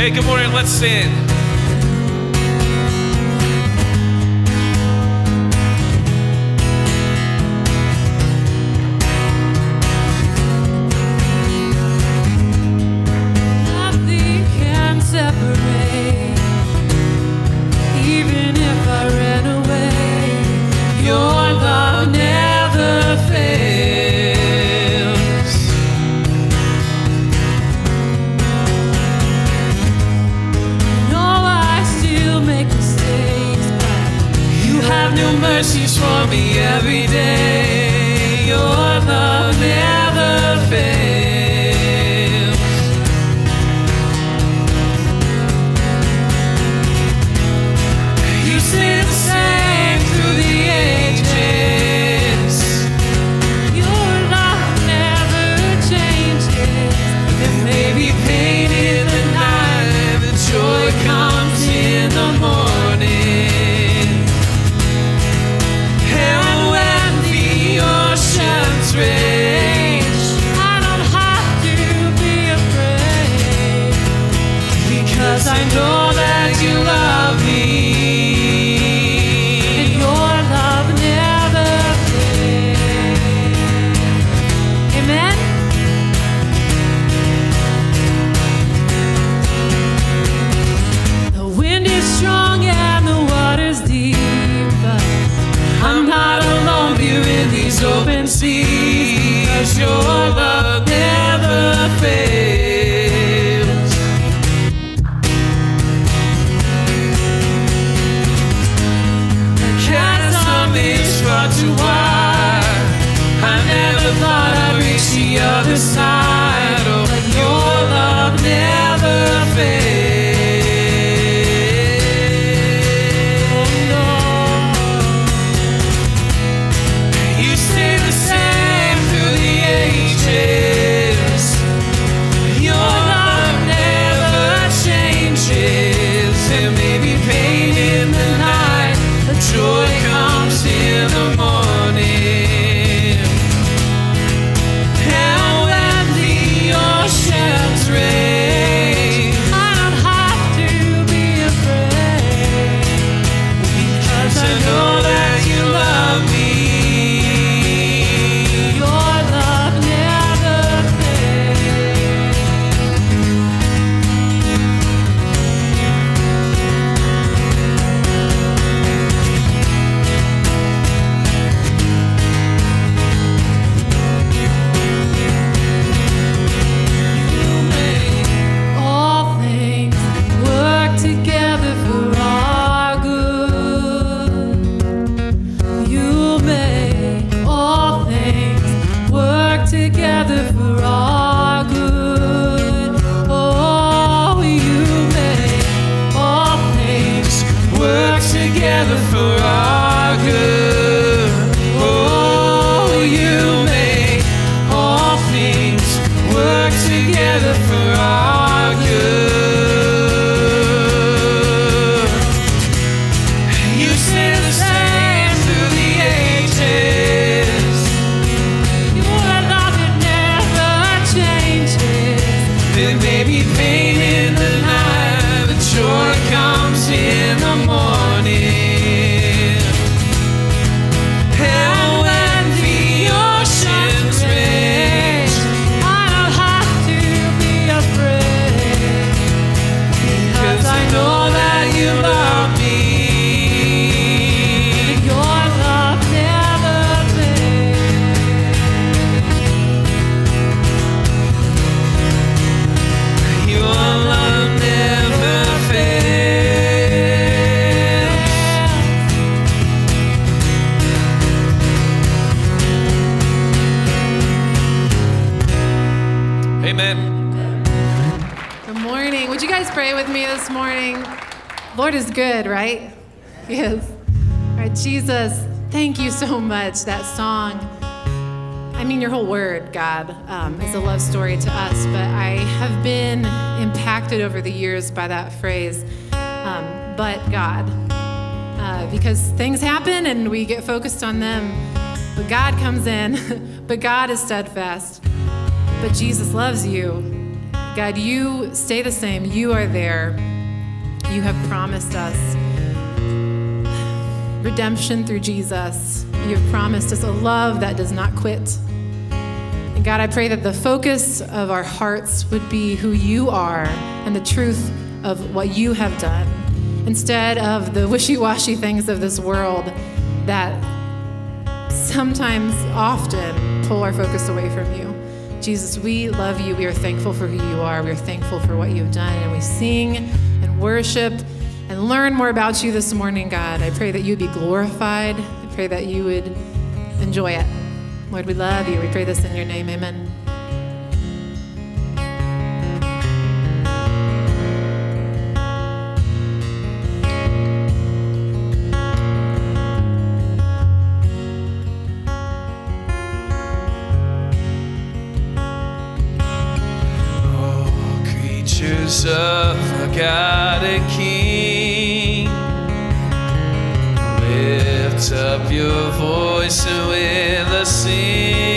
Hey, good morning. Let's stand. But God is steadfast, but Jesus loves you. God, you stay the same. You are there. You have promised us redemption through Jesus. You have promised us a love that does not quit. And God, I pray that the focus of our hearts would be who you are and the truth of what you have done instead of the wishy washy things of this world that sometimes, often, pull our focus away from you. Jesus, we love you. We are thankful for who you are. We are thankful for what you've done. And we sing and worship and learn more about you this morning, God. I pray that you be glorified. I pray that you would enjoy it. Lord, we love you. We pray this in your name. Amen. Of a God King, lift up your voice and with us sing.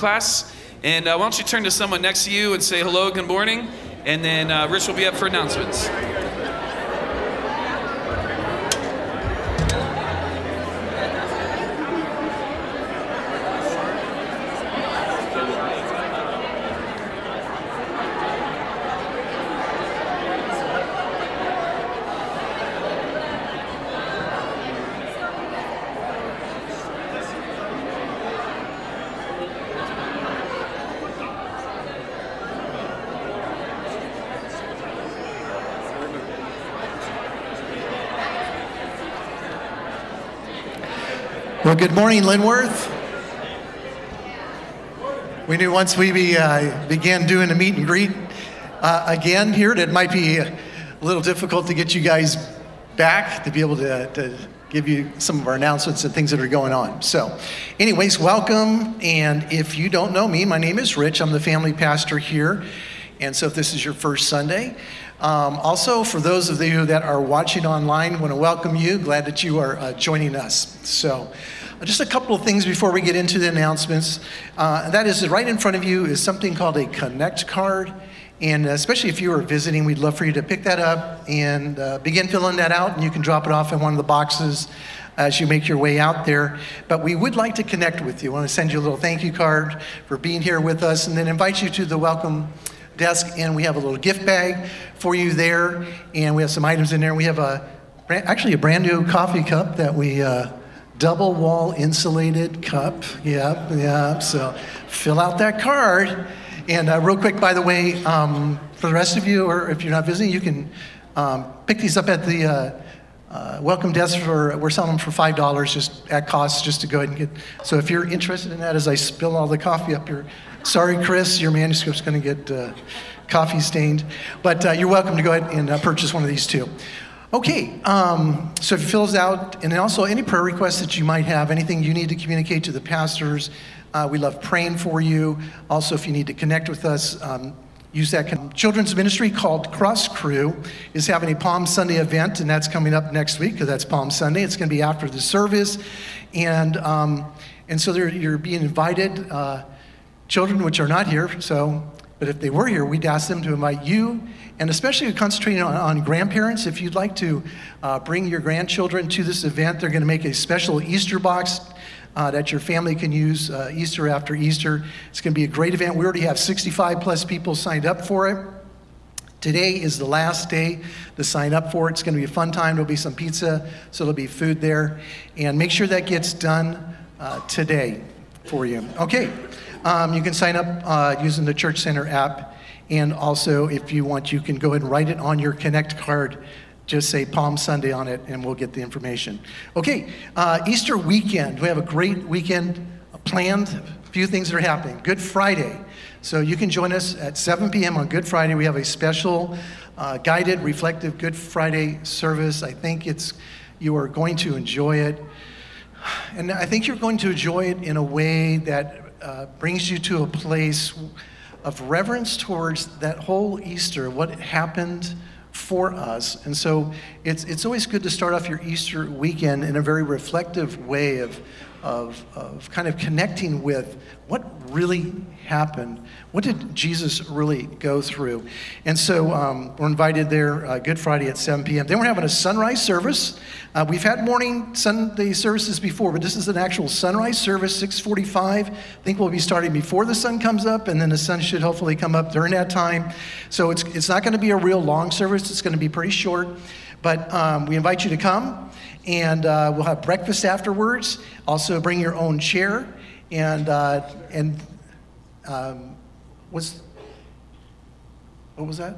Class. And uh, why don't you turn to someone next to you and say hello, good morning. And then uh, Rich will be up for announcements. Well, good morning, Linworth. We knew once we be, uh, began doing a meet and greet uh, again here, it might be a little difficult to get you guys back to be able to, to give you some of our announcements and things that are going on. So, anyways, welcome. And if you don't know me, my name is Rich. I'm the family pastor here. And so, if this is your first Sunday, um, also for those of you that are watching online, want to welcome you. Glad that you are uh, joining us. So, just a couple of things before we get into the announcements. Uh, that is, right in front of you is something called a Connect card. And especially if you are visiting, we'd love for you to pick that up and uh, begin filling that out. And you can drop it off in one of the boxes as you make your way out there. But we would like to connect with you. I want to send you a little thank you card for being here with us and then invite you to the welcome desk. And we have a little gift bag for you there. And we have some items in there. We have a actually a brand new coffee cup that we uh, double wall insulated cup. Yep, yep. So fill out that card. And uh, real quick, by the way, um, for the rest of you, or if you're not visiting, you can um, pick these up at the uh, uh, welcome desk for, we're selling them for $5 just at cost, just to go ahead and get. So if you're interested in that, as I spill all the coffee up here, sorry, Chris, your manuscript's going to get uh, coffee stained. But uh, you're welcome to go ahead and uh, purchase one of these too. Okay, um, so if you fill those out, and also any prayer requests that you might have, anything you need to communicate to the pastors, uh, we love praying for you. Also, if you need to connect with us, um, use that. Con- Children's ministry called Cross Crew is having a Palm Sunday event, and that's coming up next week because that's Palm Sunday. It's going to be after the service, and um, and so you're being invited. Uh, children, which are not here, so but if they were here, we'd ask them to invite you, and especially concentrating on, on grandparents. If you'd like to uh, bring your grandchildren to this event, they're going to make a special Easter box uh, that your family can use uh, Easter after Easter. It's going to be a great event. We already have 65 plus people signed up for it. Today is the last day to sign up for it. It's going to be a fun time. There'll be some pizza, so there'll be food there. And make sure that gets done uh, today for you. Okay, um, you can sign up uh, using the Church Center app. And also, if you want, you can go ahead and write it on your Connect card just say Palm Sunday on it and we'll get the information. Okay, uh, Easter weekend. We have a great weekend planned. A few things that are happening. Good Friday. So you can join us at 7 p.m. on Good Friday. We have a special uh, guided, reflective Good Friday service. I think it's you are going to enjoy it. And I think you're going to enjoy it in a way that uh, brings you to a place of reverence towards that whole Easter, what happened for us. And so it's, it's always good to start off your Easter weekend in a very reflective way of, of, of kind of connecting with what really happened. What did Jesus really go through? And so um, we're invited there uh, Good Friday at 7 p.m. Then we're having a sunrise service. Uh, we've had morning Sunday services before, but this is an actual sunrise service, 6:45. I think we'll be starting before the sun comes up, and then the sun should hopefully come up during that time. So it's it's not going to be a real long service. It's going to be pretty short, but um, we invite you to come, and uh, we'll have breakfast afterwards. Also, bring your own chair, and uh, and um, was what was that?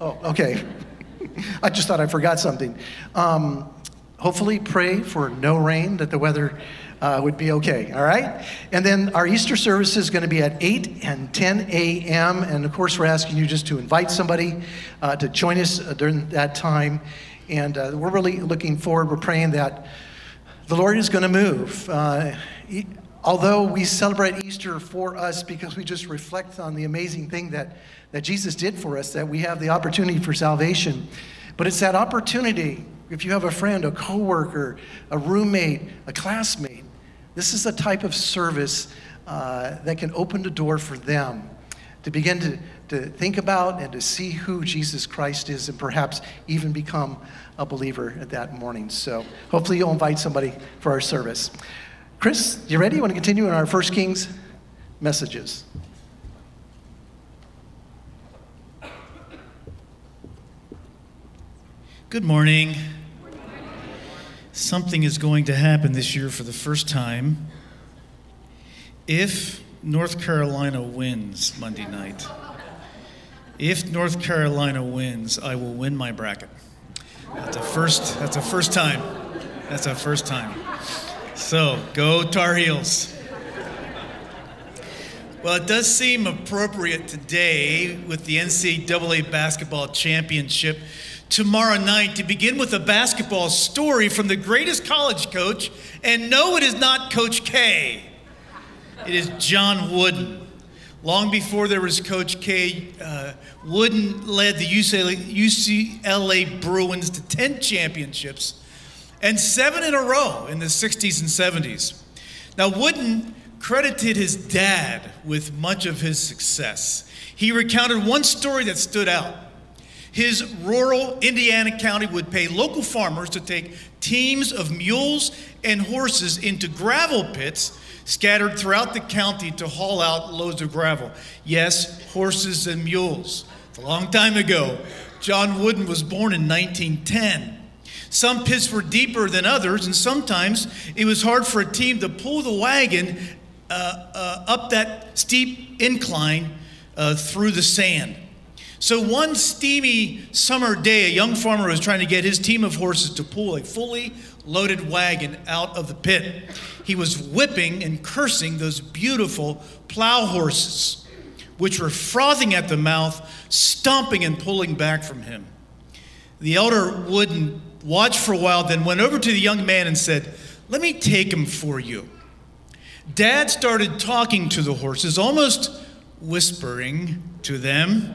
Oh, okay. I just thought I forgot something. Um, hopefully, pray for no rain, that the weather uh, would be okay, all right? And then our Easter service is going to be at 8 and 10 a.m. And of course, we're asking you just to invite somebody uh, to join us uh, during that time. And uh, we're really looking forward, we're praying that the Lord is going to move. Uh, although we celebrate Easter for us because we just reflect on the amazing thing that, that Jesus did for us, that we have the opportunity for salvation. But it's that opportunity, if you have a friend, a coworker, a roommate, a classmate, this is the type of service uh, that can open the door for them to begin to, to think about and to see who Jesus Christ is and perhaps even become a believer at that morning. So hopefully you'll invite somebody for our service. Chris, you ready? You want to continue in our First Kings messages? Good morning. Something is going to happen this year for the first time. If North Carolina wins Monday night, if North Carolina wins, I will win my bracket. That's a first. That's a first time. That's a first time. So go Tar Heels. Well, it does seem appropriate today with the NCAA basketball championship tomorrow night to begin with a basketball story from the greatest college coach. And no, it is not Coach K, it is John Wooden. Long before there was Coach K, uh, Wooden led the UCLA, UCLA Bruins to 10 championships and seven in a row in the 60s and 70s. Now, Wooden credited his dad with much of his success. He recounted one story that stood out. His rural Indiana county would pay local farmers to take teams of mules and horses into gravel pits scattered throughout the county to haul out loads of gravel. Yes, horses and mules. It's a long time ago. John Wooden was born in 1910. Some pits were deeper than others, and sometimes it was hard for a team to pull the wagon uh, uh, up that steep incline uh, through the sand. So one steamy summer day, a young farmer was trying to get his team of horses to pull a fully loaded wagon out of the pit. He was whipping and cursing those beautiful plow horses, which were frothing at the mouth, stomping and pulling back from him. The elder Wooden watched for a while, then went over to the young man and said, Let me take him for you. Dad started talking to the horses, almost whispering to them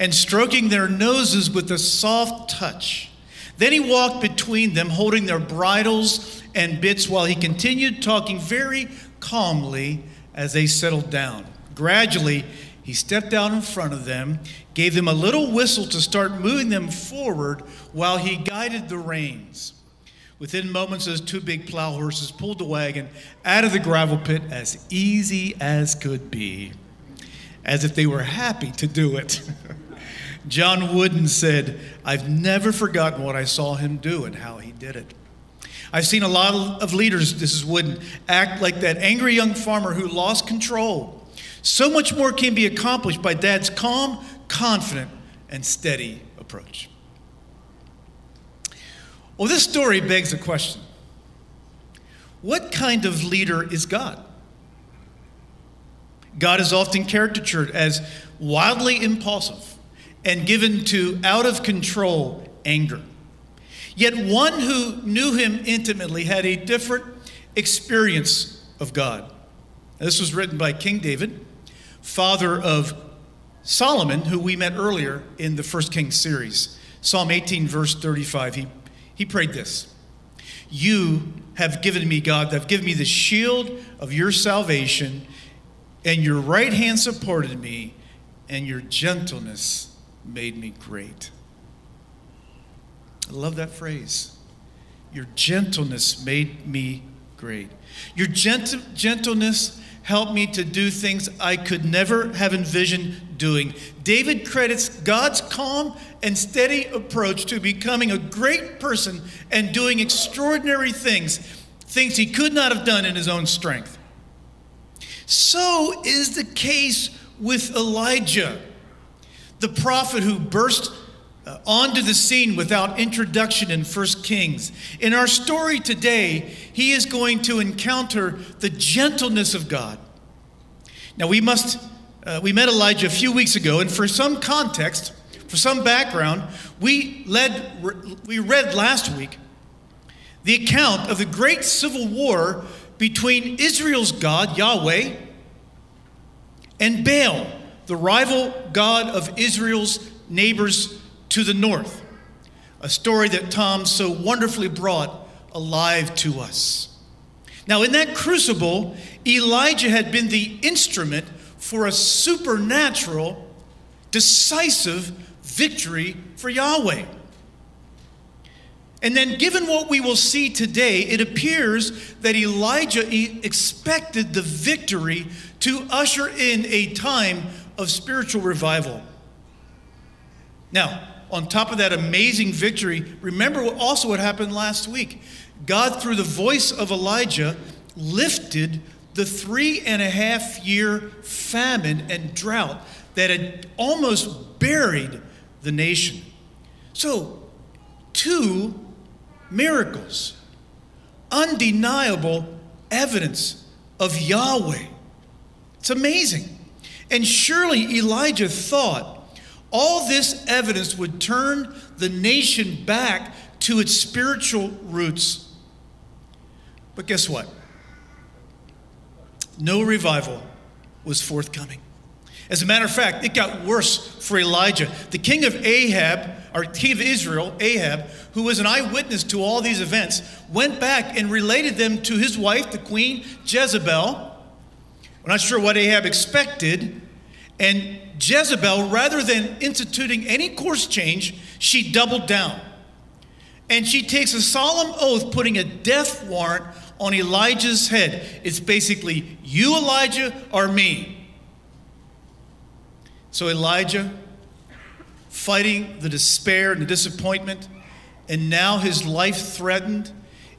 and stroking their noses with a soft touch. Then he walked between them, holding their bridles and bits while he continued talking very calmly as they settled down. Gradually, he stepped out in front of them, gave them a little whistle to start moving them forward while he guided the reins. Within moments, those two big plow horses pulled the wagon out of the gravel pit as easy as could be, as if they were happy to do it. John Wooden said, I've never forgotten what I saw him do and how he did it. I've seen a lot of leaders, this is Wooden, act like that angry young farmer who lost control. So much more can be accomplished by dad's calm, confident, and steady approach. Well, this story begs a question What kind of leader is God? God is often caricatured as wildly impulsive and given to out of control anger. Yet one who knew him intimately had a different experience of God. This was written by King David, father of Solomon, who we met earlier in the First King series. Psalm 18, verse 35, he, he prayed this You have given me, God, have given me the shield of your salvation, and your right hand supported me, and your gentleness made me great. I love that phrase. Your gentleness made me great. Your gent- gentleness helped me to do things I could never have envisioned doing. David credits God's calm and steady approach to becoming a great person and doing extraordinary things, things he could not have done in his own strength. So is the case with Elijah, the prophet who burst uh, onto the scene without introduction in 1 Kings. In our story today, he is going to encounter the gentleness of God. Now, we must, uh, we met Elijah a few weeks ago, and for some context, for some background, we, led, we read last week the account of the great civil war between Israel's God, Yahweh, and Baal, the rival God of Israel's neighbors to the north. a story that Tom so wonderfully brought alive to us. Now, in that crucible, Elijah had been the instrument for a supernatural, decisive victory for Yahweh. And then, given what we will see today, it appears that Elijah expected the victory to usher in a time of spiritual revival. Now, on top of that amazing victory, remember also what happened last week. God, through the voice of Elijah, lifted the three and a half year famine and drought that had almost buried the nation. So, two miracles, undeniable evidence of Yahweh. It's amazing. And surely Elijah thought all this evidence would turn the nation back to its spiritual roots. But guess what? No revival was forthcoming. As a matter of fact, it got worse for Elijah. The king of Ahab, or king of Israel, Ahab, who was an eyewitness to all these events, went back and related them to his wife, the queen Jezebel. We're not sure what Ahab expected. And Jezebel, rather than instituting any course change, she doubled down. And she takes a solemn oath putting a death warrant on Elijah's head. It's basically, you, Elijah, or me. So Elijah, fighting the despair and the disappointment, and now his life threatened,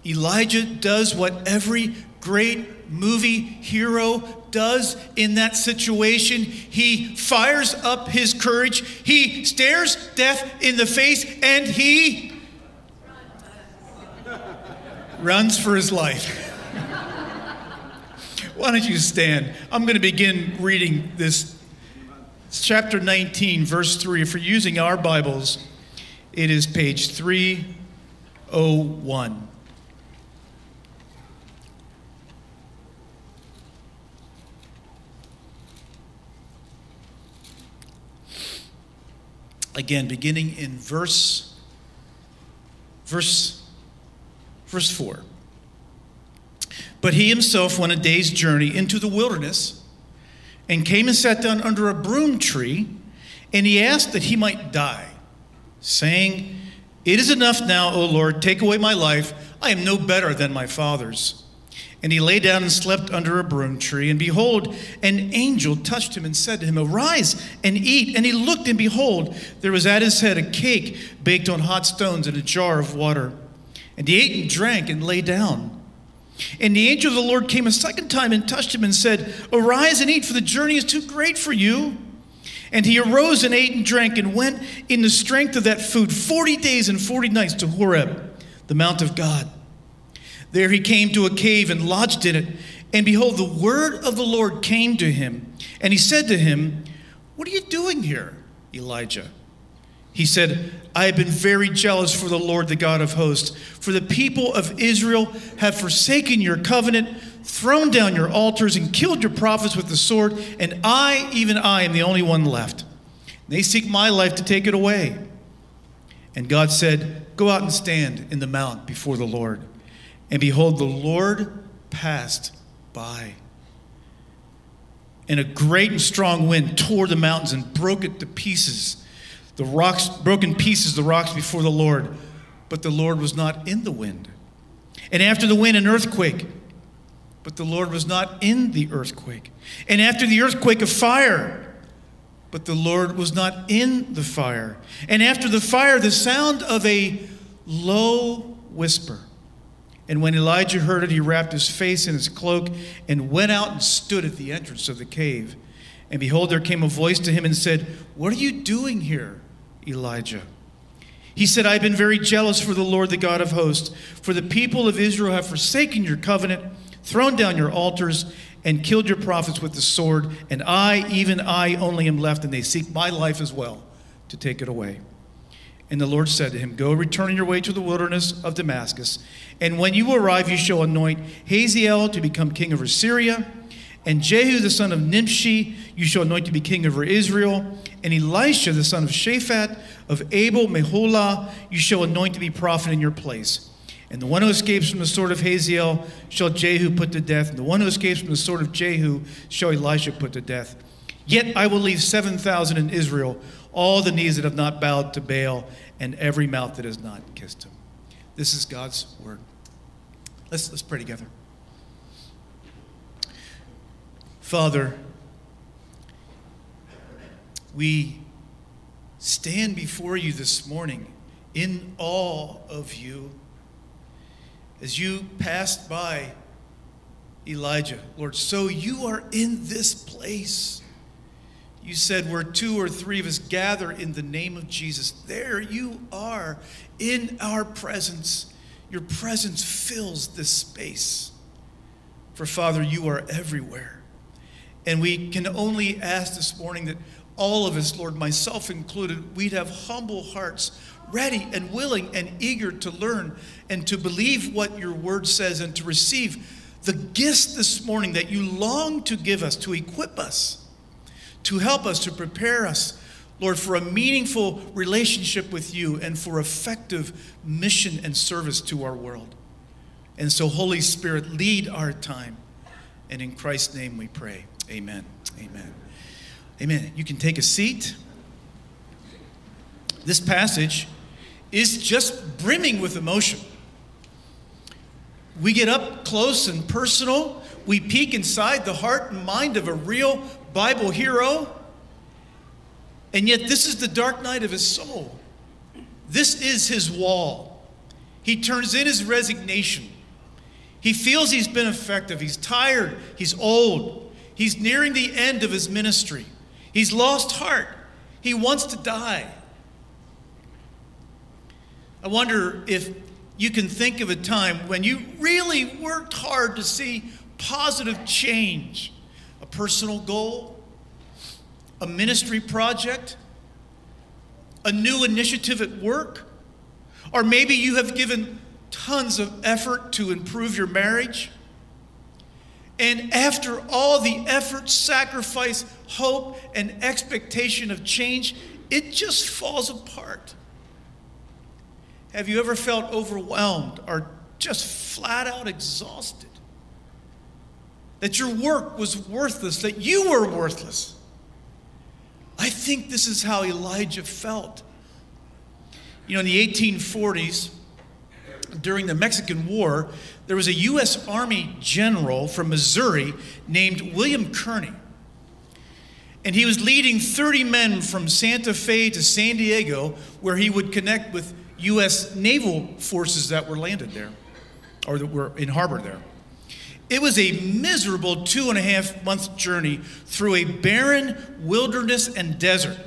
Elijah does what every great movie hero does in that situation. He fires up his courage, he stares death in the face, and he runs for his life. Why don't you stand? I'm going to begin reading this chapter 19, verse 3. If you're using our Bibles, it is page 301. Again, beginning in verse verse verse 4. But he himself went a day's journey into the wilderness and came and sat down under a broom tree, and he asked that he might die, saying, It is enough now, O Lord, take away my life. I am no better than my fathers. And he lay down and slept under a broom tree. And behold, an angel touched him and said to him, Arise and eat. And he looked, and behold, there was at his head a cake baked on hot stones and a jar of water. And he ate and drank and lay down. And the angel of the Lord came a second time and touched him and said, Arise and eat, for the journey is too great for you. And he arose and ate and drank and went in the strength of that food 40 days and 40 nights to Horeb, the mount of God. There he came to a cave and lodged in it. And behold, the word of the Lord came to him. And he said to him, What are you doing here, Elijah? He said, I have been very jealous for the Lord, the God of hosts, for the people of Israel have forsaken your covenant, thrown down your altars, and killed your prophets with the sword, and I, even I, am the only one left. They seek my life to take it away. And God said, Go out and stand in the mount before the Lord. And behold, the Lord passed by. And a great and strong wind tore the mountains and broke it to pieces. The rocks, broken pieces, the rocks before the Lord. But the Lord was not in the wind. And after the wind, an earthquake. But the Lord was not in the earthquake. And after the earthquake, a fire. But the Lord was not in the fire. And after the fire, the sound of a low whisper. And when Elijah heard it, he wrapped his face in his cloak and went out and stood at the entrance of the cave. And behold, there came a voice to him and said, What are you doing here, Elijah? He said, I've been very jealous for the Lord, the God of hosts, for the people of Israel have forsaken your covenant, thrown down your altars, and killed your prophets with the sword. And I, even I, only am left, and they seek my life as well to take it away. And the Lord said to him, Go, return your way to the wilderness of Damascus. And when you arrive, you shall anoint Hazael to become king over Syria. And Jehu the son of Nimshi you shall anoint to be king over Israel. And Elisha the son of Shaphat of Abel Meholah you shall anoint to be prophet in your place. And the one who escapes from the sword of Hazael shall Jehu put to death. And the one who escapes from the sword of Jehu shall Elisha put to death. Yet I will leave 7,000 in Israel, all the knees that have not bowed to Baal, and every mouth that has not kissed him. This is God's word. Let's, let's pray together. Father, we stand before you this morning in awe of you as you passed by Elijah. Lord, so you are in this place. You said, where two or three of us gather in the name of Jesus, there you are in our presence. Your presence fills this space. For Father, you are everywhere. And we can only ask this morning that all of us, Lord, myself included, we'd have humble hearts, ready and willing and eager to learn and to believe what your word says and to receive the gifts this morning that you long to give us, to equip us, to help us, to prepare us, Lord, for a meaningful relationship with you and for effective mission and service to our world. And so, Holy Spirit, lead our time. And in Christ's name we pray. Amen. Amen. Amen. You can take a seat. This passage is just brimming with emotion. We get up close and personal. We peek inside the heart and mind of a real Bible hero. And yet, this is the dark night of his soul. This is his wall. He turns in his resignation. He feels he's been effective. He's tired. He's old. He's nearing the end of his ministry. He's lost heart. He wants to die. I wonder if you can think of a time when you really worked hard to see positive change, a personal goal, a ministry project, a new initiative at work, or maybe you have given tons of effort to improve your marriage. And after all the effort, sacrifice, hope, and expectation of change, it just falls apart. Have you ever felt overwhelmed or just flat out exhausted? That your work was worthless, that you were worthless. I think this is how Elijah felt. You know, in the 1840s, during the Mexican War, there was a U.S. Army general from Missouri named William Kearny. And he was leading 30 men from Santa Fe to San Diego, where he would connect with U.S. naval forces that were landed there, or that were in harbor there. It was a miserable two and a half month journey through a barren wilderness and desert.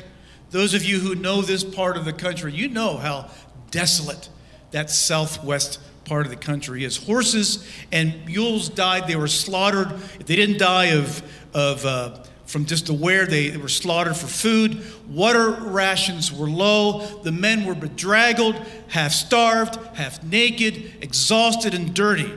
Those of you who know this part of the country, you know how desolate that southwest part of the country is. Horses and mules died. They were slaughtered. If they didn't die of, of uh, from just aware, they, they were slaughtered for food. Water rations were low. The men were bedraggled, half starved, half naked, exhausted, and dirty.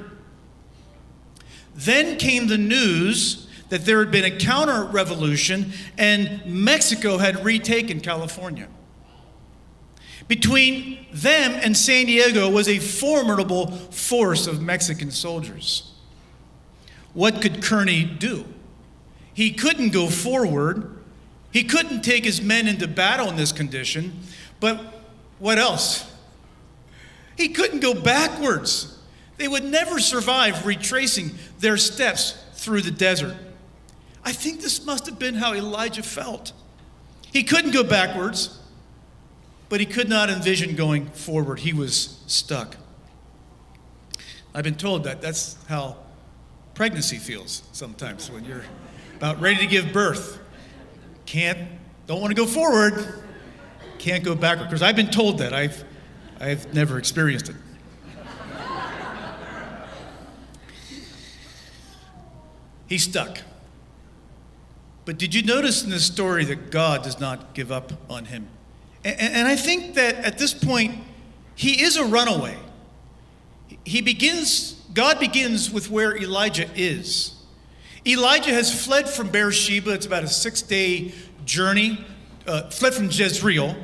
Then came the news that there had been a counter revolution and Mexico had retaken California. Between them and San Diego was a formidable force of Mexican soldiers. What could Kearny do? He couldn't go forward. He couldn't take his men into battle in this condition. But what else? He couldn't go backwards. They would never survive retracing their steps through the desert. I think this must have been how Elijah felt. He couldn't go backwards, but he could not envision going forward. He was stuck. I've been told that that's how pregnancy feels sometimes when you're about ready to give birth. Can't, don't want to go forward, can't go backward. Because I've been told that. I've, I've never experienced it. He's stuck. But did you notice in this story that God does not give up on him? And, and I think that at this point, he is a runaway. He begins, God begins with where Elijah is. Elijah has fled from Beersheba. It's about a six day journey. Uh, fled from Jezreel,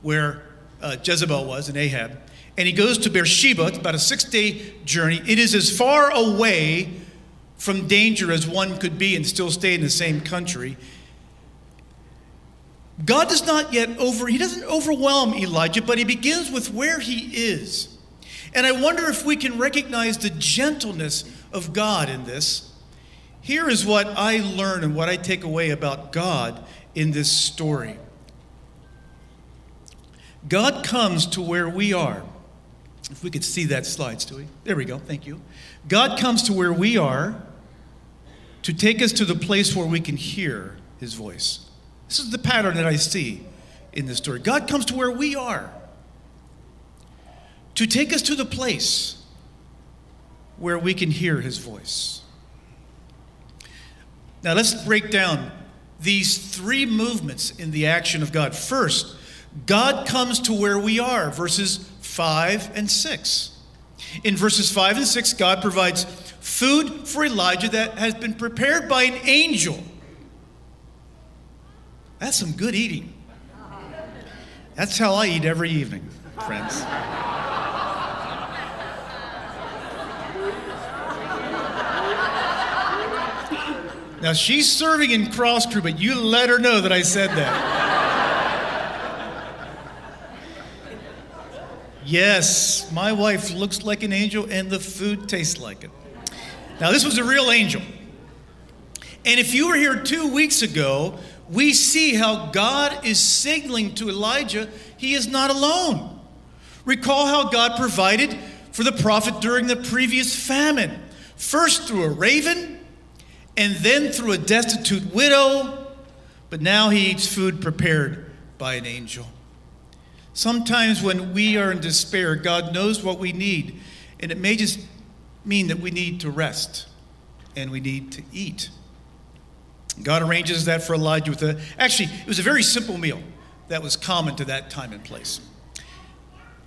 where uh, Jezebel was, and Ahab. And he goes to Beersheba. It's about a six day journey. It is as far away from danger as one could be and still stay in the same country. God does not yet over, he doesn't overwhelm Elijah, but he begins with where he is. And I wonder if we can recognize the gentleness of God in this. Here is what I learn and what I take away about God in this story. God comes to where we are. If we could see that slide, Stewie. There we go. Thank you. God comes to where we are to take us to the place where we can hear his voice. This is the pattern that I see in this story. God comes to where we are to take us to the place where we can hear his voice. Now let's break down these three movements in the action of God. First, God comes to where we are, verses 5 and 6. In verses 5 and 6, God provides food for Elijah that has been prepared by an angel. That's some good eating. That's how I eat every evening, friends. Now she's serving in cross crew, but you let her know that I said that. yes, my wife looks like an angel and the food tastes like it. Now, this was a real angel. And if you were here two weeks ago, we see how God is signaling to Elijah he is not alone. Recall how God provided for the prophet during the previous famine, first through a raven and then through a destitute widow, but now he eats food prepared by an angel. Sometimes when we are in despair, God knows what we need, and it may just mean that we need to rest and we need to eat. God arranges that for Elijah with a, actually, it was a very simple meal that was common to that time and place.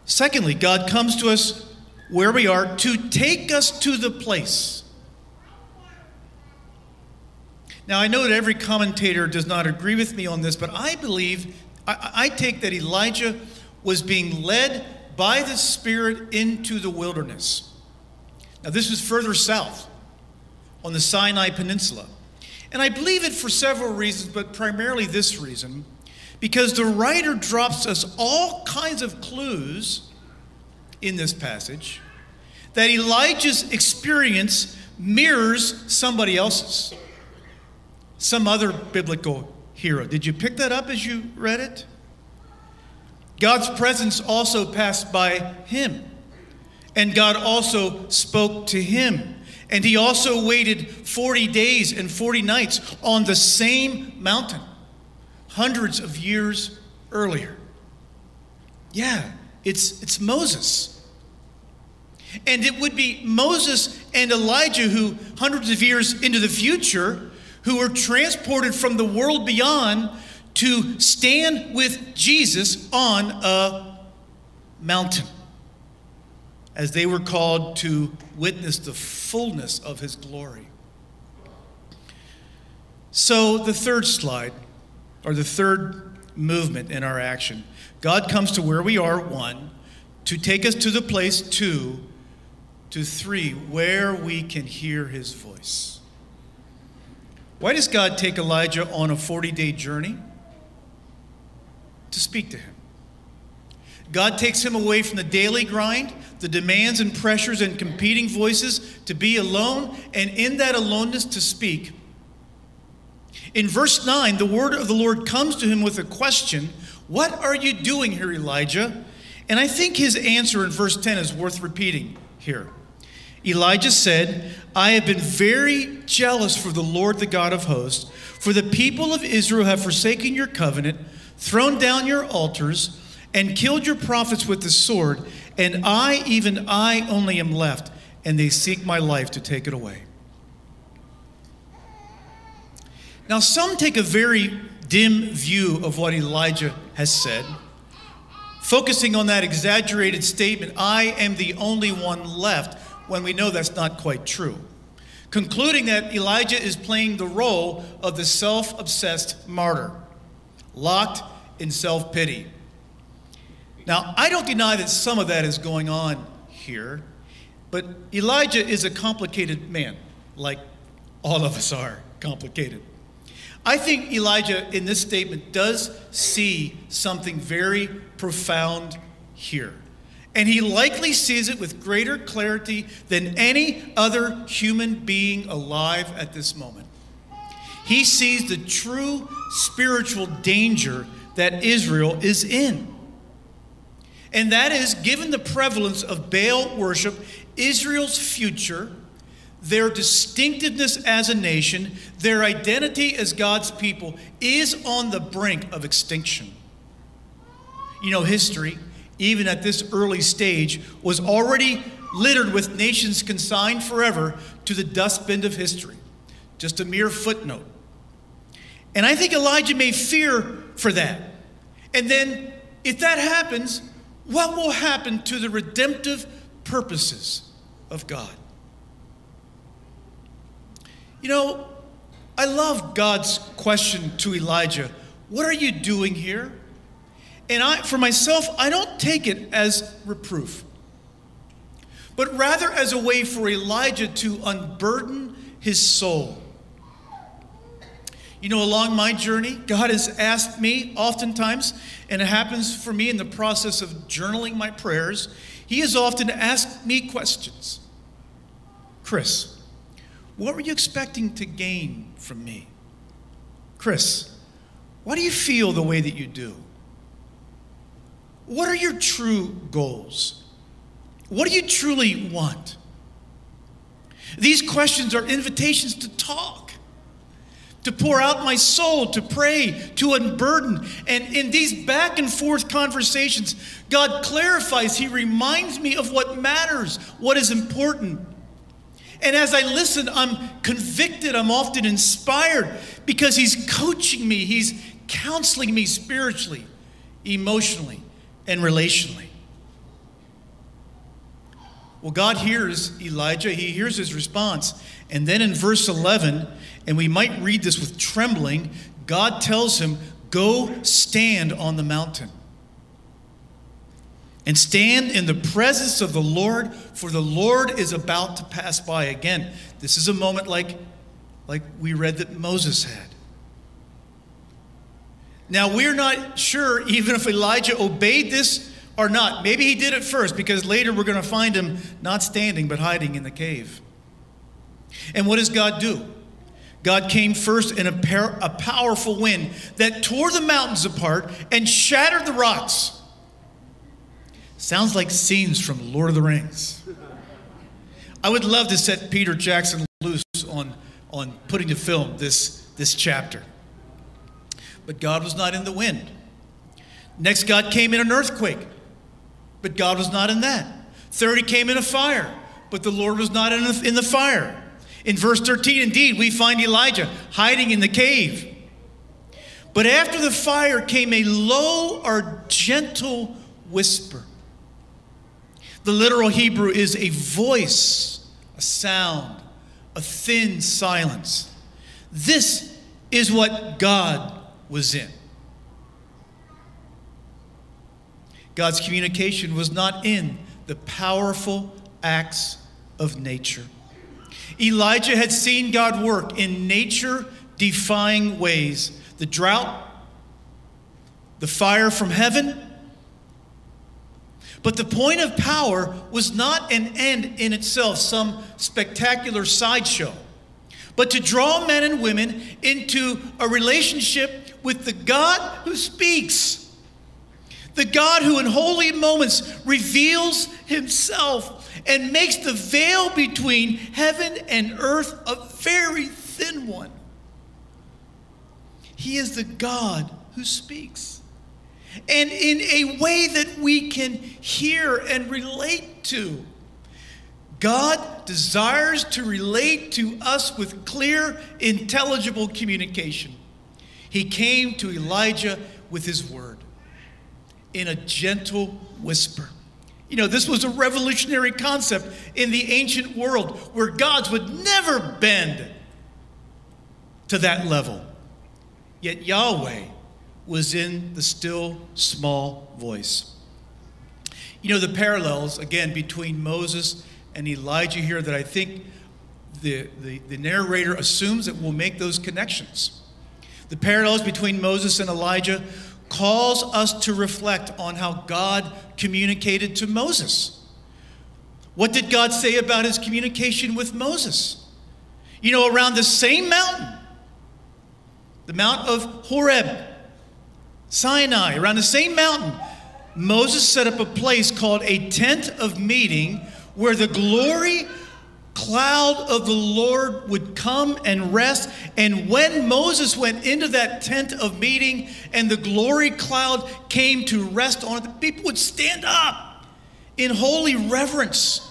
Secondly, God comes to us where we are to take us to the place now, I know that every commentator does not agree with me on this, but I believe, I, I take that Elijah was being led by the Spirit into the wilderness. Now, this was further south on the Sinai Peninsula. And I believe it for several reasons, but primarily this reason because the writer drops us all kinds of clues in this passage that Elijah's experience mirrors somebody else's some other biblical hero. Did you pick that up as you read it? God's presence also passed by him, and God also spoke to him. And he also waited 40 days and 40 nights on the same mountain, hundreds of years earlier. Yeah, it's, it's Moses. And it would be Moses and Elijah who, hundreds of years into the future, who were transported from the world beyond to stand with Jesus on a mountain as they were called to witness the fullness of his glory. So, the third slide, or the third movement in our action God comes to where we are, one, to take us to the place, two, to three, where we can hear his voice. Why does God take Elijah on a 40 day journey? To speak to him. God takes him away from the daily grind, the demands and pressures and competing voices to be alone, and in that aloneness to speak. In verse 9, the word of the Lord comes to him with a question What are you doing here, Elijah? And I think his answer in verse 10 is worth repeating here. Elijah said, I have been very jealous for the Lord, the God of hosts, for the people of Israel have forsaken your covenant, thrown down your altars, and killed your prophets with the sword, and I, even I, only am left, and they seek my life to take it away. Now, some take a very dim view of what Elijah has said, focusing on that exaggerated statement, I am the only one left when we know that's not quite true. concluding that Elijah is playing the role of the self obsessed martyr, locked in self pity. Now, I don't deny that some of that is going on here, but Elijah is a complicated man, like all of us are complicated. I think Elijah in this statement does see something very profound here. And he likely sees it with greater clarity than any other human being alive at this moment. He sees the true spiritual danger that Israel is in. And that is, given the prevalence of Baal worship, Israel's future, their distinctiveness as a nation, their identity as God's people, is on the brink of extinction. You know, history, even at this early stage, was already littered with nations consigned forever to the dustbin of history. Just a mere footnote. And I think Elijah may fear for that. And then, if that happens, what will happen to the redemptive purposes of God? You know, I love God's question to Elijah What are you doing here? And I, for myself, I don't take it as reproof, but rather as a way for Elijah to unburden his soul. You know, along my journey, God has asked me oftentimes, and it happens for me in the process of journaling my prayers, He has often asked me questions. Chris, what were you expecting to gain from me? Chris, why do you feel the way that you do? What are your true goals? What do you truly want? These questions are invitations to talk, to pour out my soul, to pray, to unburden. And in these back and forth conversations, God clarifies, He reminds me of what matters, what is important. And as I listen, I'm convicted, I'm often inspired because He's coaching me, He's counseling me spiritually, emotionally, and relationally. Well, God hears Elijah, he hears his response. And then in verse 11, and we might read this with trembling, God tells him, Go stand on the mountain and stand in the presence of the Lord, for the Lord is about to pass by. Again, this is a moment like, like we read that Moses had. Now, we're not sure even if Elijah obeyed this or not. Maybe he did it first because later we're going to find him not standing but hiding in the cave. And what does God do? God came first in a, par- a powerful wind that tore the mountains apart and shattered the rocks. Sounds like scenes from Lord of the Rings. I would love to set Peter Jackson loose on, on putting to film this, this chapter. But God was not in the wind. Next, God came in an earthquake, but God was not in that. Third, He came in a fire, but the Lord was not in the, in the fire. In verse 13, indeed, we find Elijah hiding in the cave. But after the fire came a low or gentle whisper. The literal Hebrew is a voice, a sound, a thin silence. This is what God was in. God's communication was not in the powerful acts of nature. Elijah had seen God work in nature defying ways the drought, the fire from heaven. But the point of power was not an end in itself, some spectacular sideshow, but to draw men and women into a relationship with the God who speaks. The God who, in holy moments, reveals himself and makes the veil between heaven and earth a very thin one. He is the God who speaks. And in a way that we can hear and relate to. God desires to relate to us with clear, intelligible communication. He came to Elijah with his word in a gentle whisper. You know, this was a revolutionary concept in the ancient world where gods would never bend to that level. Yet Yahweh was in the still small voice. You know, the parallels, again, between Moses and Elijah here that I think the, the, the narrator assumes that we'll make those connections. The parallels between Moses and Elijah calls us to reflect on how God communicated to Moses. What did God say about his communication with Moses? You know, around the same mountain, the Mount of Horeb, Sinai, around the same mountain, Moses set up a place called a tent of meeting where the glory cloud of the Lord would come and rest. And when Moses went into that tent of meeting and the glory cloud came to rest on it, the people would stand up in holy reverence,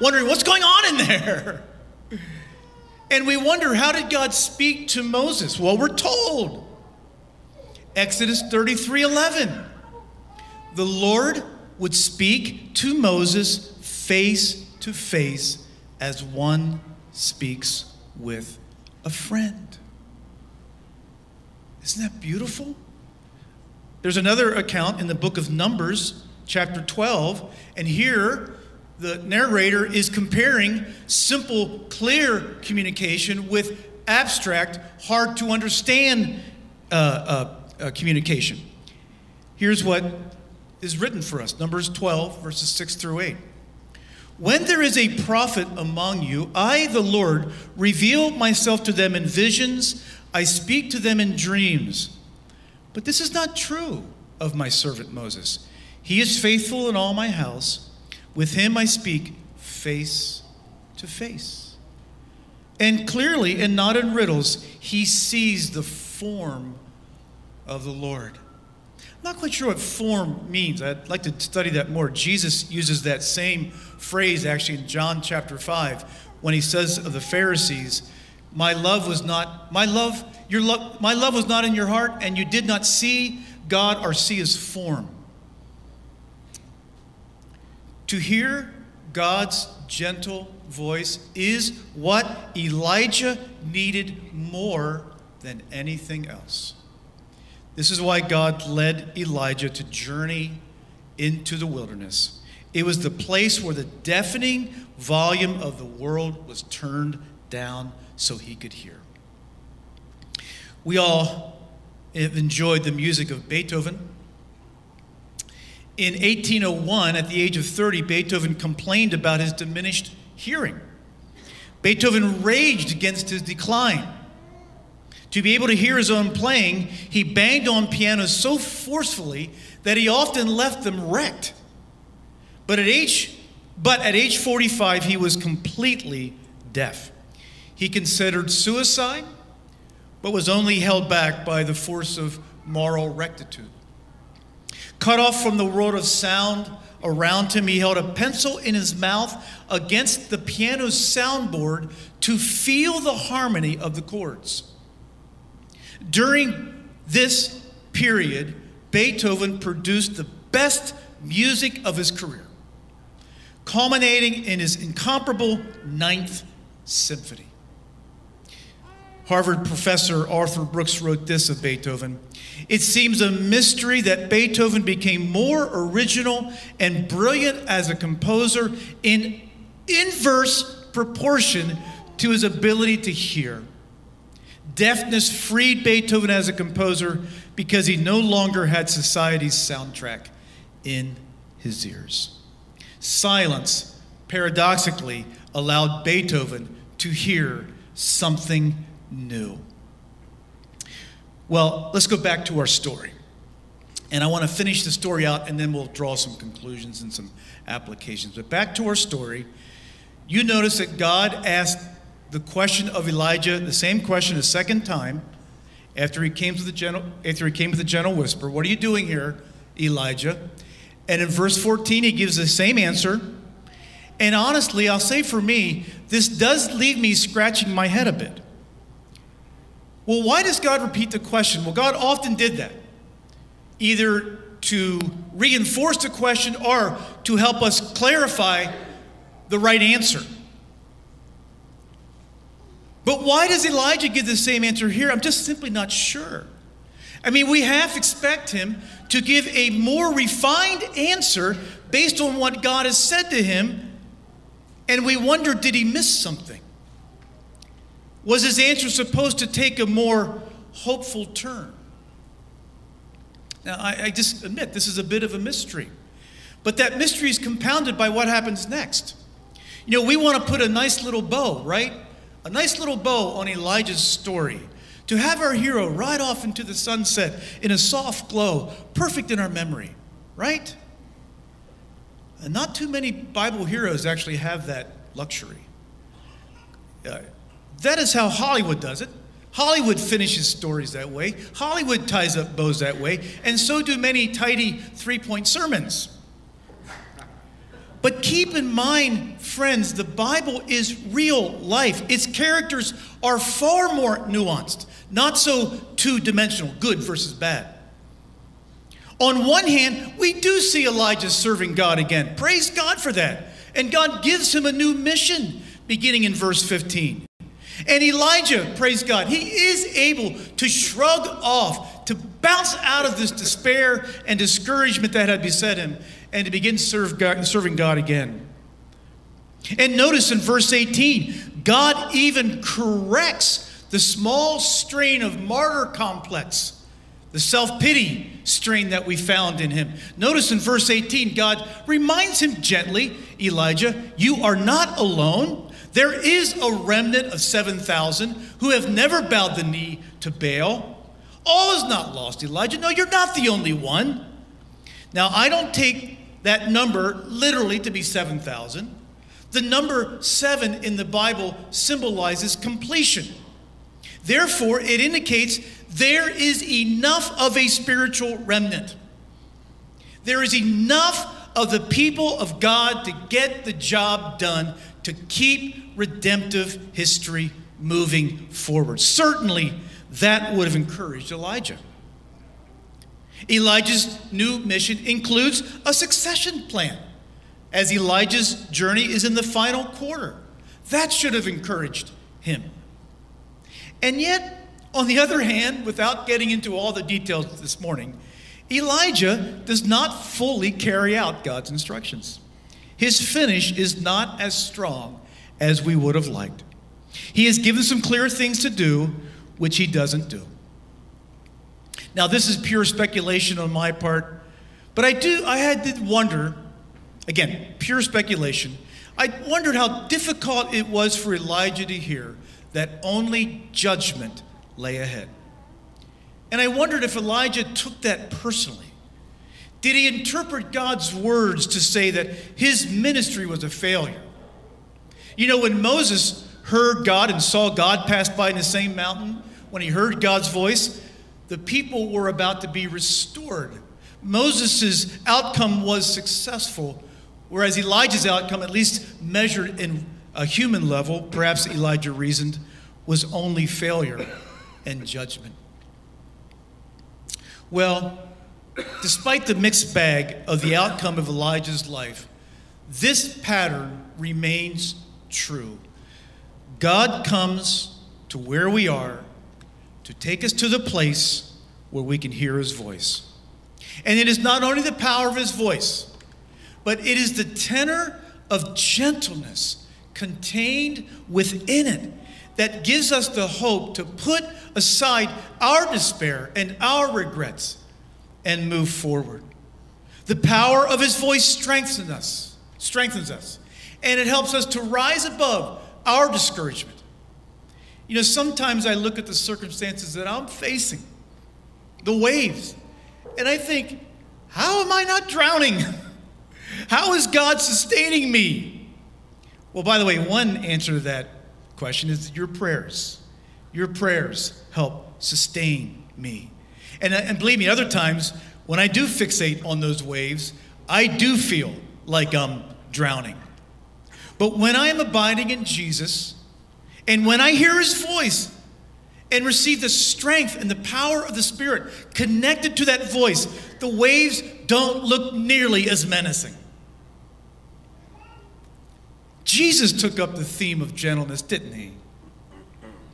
wondering what's going on in there. And we wonder, how did God speak to Moses? Well, we're told. Exodus 33 11. The Lord would speak to Moses face to face as one speaks with a friend. Isn't that beautiful? There's another account in the book of Numbers, chapter 12, and here the narrator is comparing simple, clear communication with abstract, hard to understand uh, uh, uh, communication. Here's what is written for us Numbers 12, verses 6 through 8. When there is a prophet among you, I, the Lord, reveal myself to them in visions, I speak to them in dreams. But this is not true of my servant Moses. He is faithful in all my house. With him I speak face to face. And clearly, and not in riddles, he sees the form of the Lord. I'm not quite sure what form means. I'd like to study that more. Jesus uses that same phrase actually in John chapter 5 when he says of the Pharisees, My love was not, my love, your love, my love was not in your heart, and you did not see God or see his form. To hear God's gentle voice is what Elijah needed more than anything else. This is why God led Elijah to journey into the wilderness. It was the place where the deafening volume of the world was turned down so he could hear. We all have enjoyed the music of Beethoven. In 1801, at the age of 30, Beethoven complained about his diminished hearing. Beethoven raged against his decline. To be able to hear his own playing, he banged on pianos so forcefully that he often left them wrecked. But at age, but at age 45, he was completely deaf. He considered suicide, but was only held back by the force of moral rectitude. Cut off from the world of sound around him, he held a pencil in his mouth against the piano's soundboard to feel the harmony of the chords. During this period, Beethoven produced the best music of his career, culminating in his incomparable Ninth Symphony. Harvard professor Arthur Brooks wrote this of Beethoven It seems a mystery that Beethoven became more original and brilliant as a composer in inverse proportion to his ability to hear. Deafness freed Beethoven as a composer because he no longer had society's soundtrack in his ears. Silence, paradoxically, allowed Beethoven to hear something new. Well, let's go back to our story. And I want to finish the story out and then we'll draw some conclusions and some applications. But back to our story. You notice that God asked the question of Elijah, the same question a second time, after he came to the gentle, after he came to the gentle whisper, "What are you doing here, Elijah?" And in verse 14, he gives the same answer. And honestly, I'll say for me, this does leave me scratching my head a bit. Well, why does God repeat the question? Well, God often did that. Either to reinforce the question or to help us clarify the right answer. But why does Elijah give the same answer here? I'm just simply not sure. I mean, we half expect him to give a more refined answer based on what God has said to him, and we wonder did he miss something? Was his answer supposed to take a more hopeful turn? Now, I, I just admit this is a bit of a mystery, but that mystery is compounded by what happens next. You know, we want to put a nice little bow, right? A nice little bow on Elijah's story. To have our hero ride off into the sunset in a soft glow, perfect in our memory, right? And not too many Bible heroes actually have that luxury. Uh, that is how Hollywood does it. Hollywood finishes stories that way. Hollywood ties up bows that way. And so do many tidy three point sermons. But keep in mind, friends, the Bible is real life. Its characters are far more nuanced, not so two dimensional, good versus bad. On one hand, we do see Elijah serving God again. Praise God for that. And God gives him a new mission beginning in verse 15. And Elijah, praise God, he is able to shrug off, to bounce out of this despair and discouragement that had beset him, and to begin serve God, serving God again. And notice in verse 18, God even corrects the small strain of martyr complex, the self pity strain that we found in him. Notice in verse 18, God reminds him gently, Elijah, you are not alone. There is a remnant of 7,000 who have never bowed the knee to Baal. All is not lost, Elijah. No, you're not the only one. Now, I don't take that number literally to be 7,000. The number seven in the Bible symbolizes completion. Therefore, it indicates there is enough of a spiritual remnant. There is enough of the people of God to get the job done, to keep redemptive history moving forward. Certainly, that would have encouraged Elijah. Elijah's new mission includes a succession plan, as Elijah's journey is in the final quarter. That should have encouraged him. And yet, on the other hand, without getting into all the details this morning, Elijah does not fully carry out God's instructions. His finish is not as strong as we would have liked. He has given some clear things to do, which he doesn't do. Now, this is pure speculation on my part, but I do I had to wonder, again, pure speculation. I wondered how difficult it was for Elijah to hear that only judgment lay ahead. And I wondered if Elijah took that personally. Did he interpret God's words to say that his ministry was a failure? You know, when Moses heard God and saw God pass by in the same mountain, when he heard God's voice, the people were about to be restored. Moses' outcome was successful, whereas Elijah's outcome, at least measured in a human level, perhaps Elijah reasoned, was only failure and judgment. Well, despite the mixed bag of the outcome of Elijah's life, this pattern remains true. God comes to where we are to take us to the place where we can hear his voice. And it is not only the power of his voice, but it is the tenor of gentleness contained within it that gives us the hope to put aside our despair and our regrets and move forward. The power of his voice strengthens us, strengthens us, and it helps us to rise above our discouragement. You know, sometimes I look at the circumstances that I'm facing, the waves, and I think, how am I not drowning? How is God sustaining me? Well, by the way, one answer to that question is your prayers. Your prayers help sustain me. And, uh, and believe me, other times when I do fixate on those waves, I do feel like I'm drowning. But when I am abiding in Jesus, and when I hear his voice, and receive the strength and the power of the Spirit connected to that voice, the waves don't look nearly as menacing. Jesus took up the theme of gentleness, didn't he?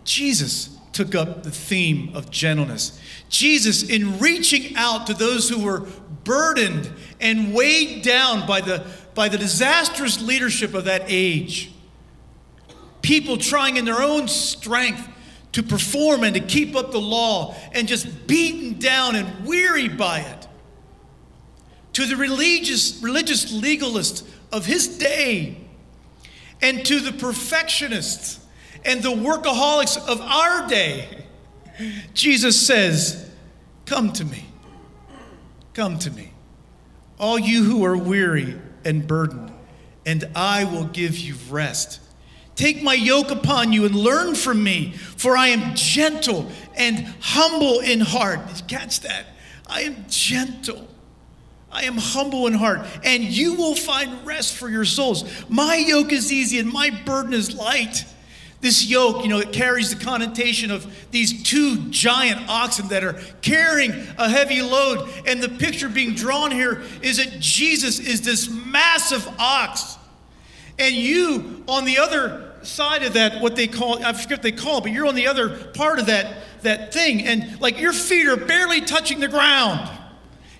Jesus took up the theme of gentleness. Jesus, in reaching out to those who were burdened and weighed down by the, by the disastrous leadership of that age, people trying in their own strength to perform and to keep up the law and just beaten down and weary by it. To the religious, religious legalists of his day and to the perfectionists and the workaholics of our day, Jesus says, Come to me. Come to me. All you who are weary and burdened, and I will give you rest. Take my yoke upon you and learn from me, for I am gentle and humble in heart. Catch that. I am gentle. I am humble in heart, and you will find rest for your souls. My yoke is easy and my burden is light. This yoke, you know, it carries the connotation of these two giant oxen that are carrying a heavy load. And the picture being drawn here is that Jesus is this massive ox. And you, on the other side of that, what they call, I forget what they call it, but you're on the other part of that, that thing, and like your feet are barely touching the ground.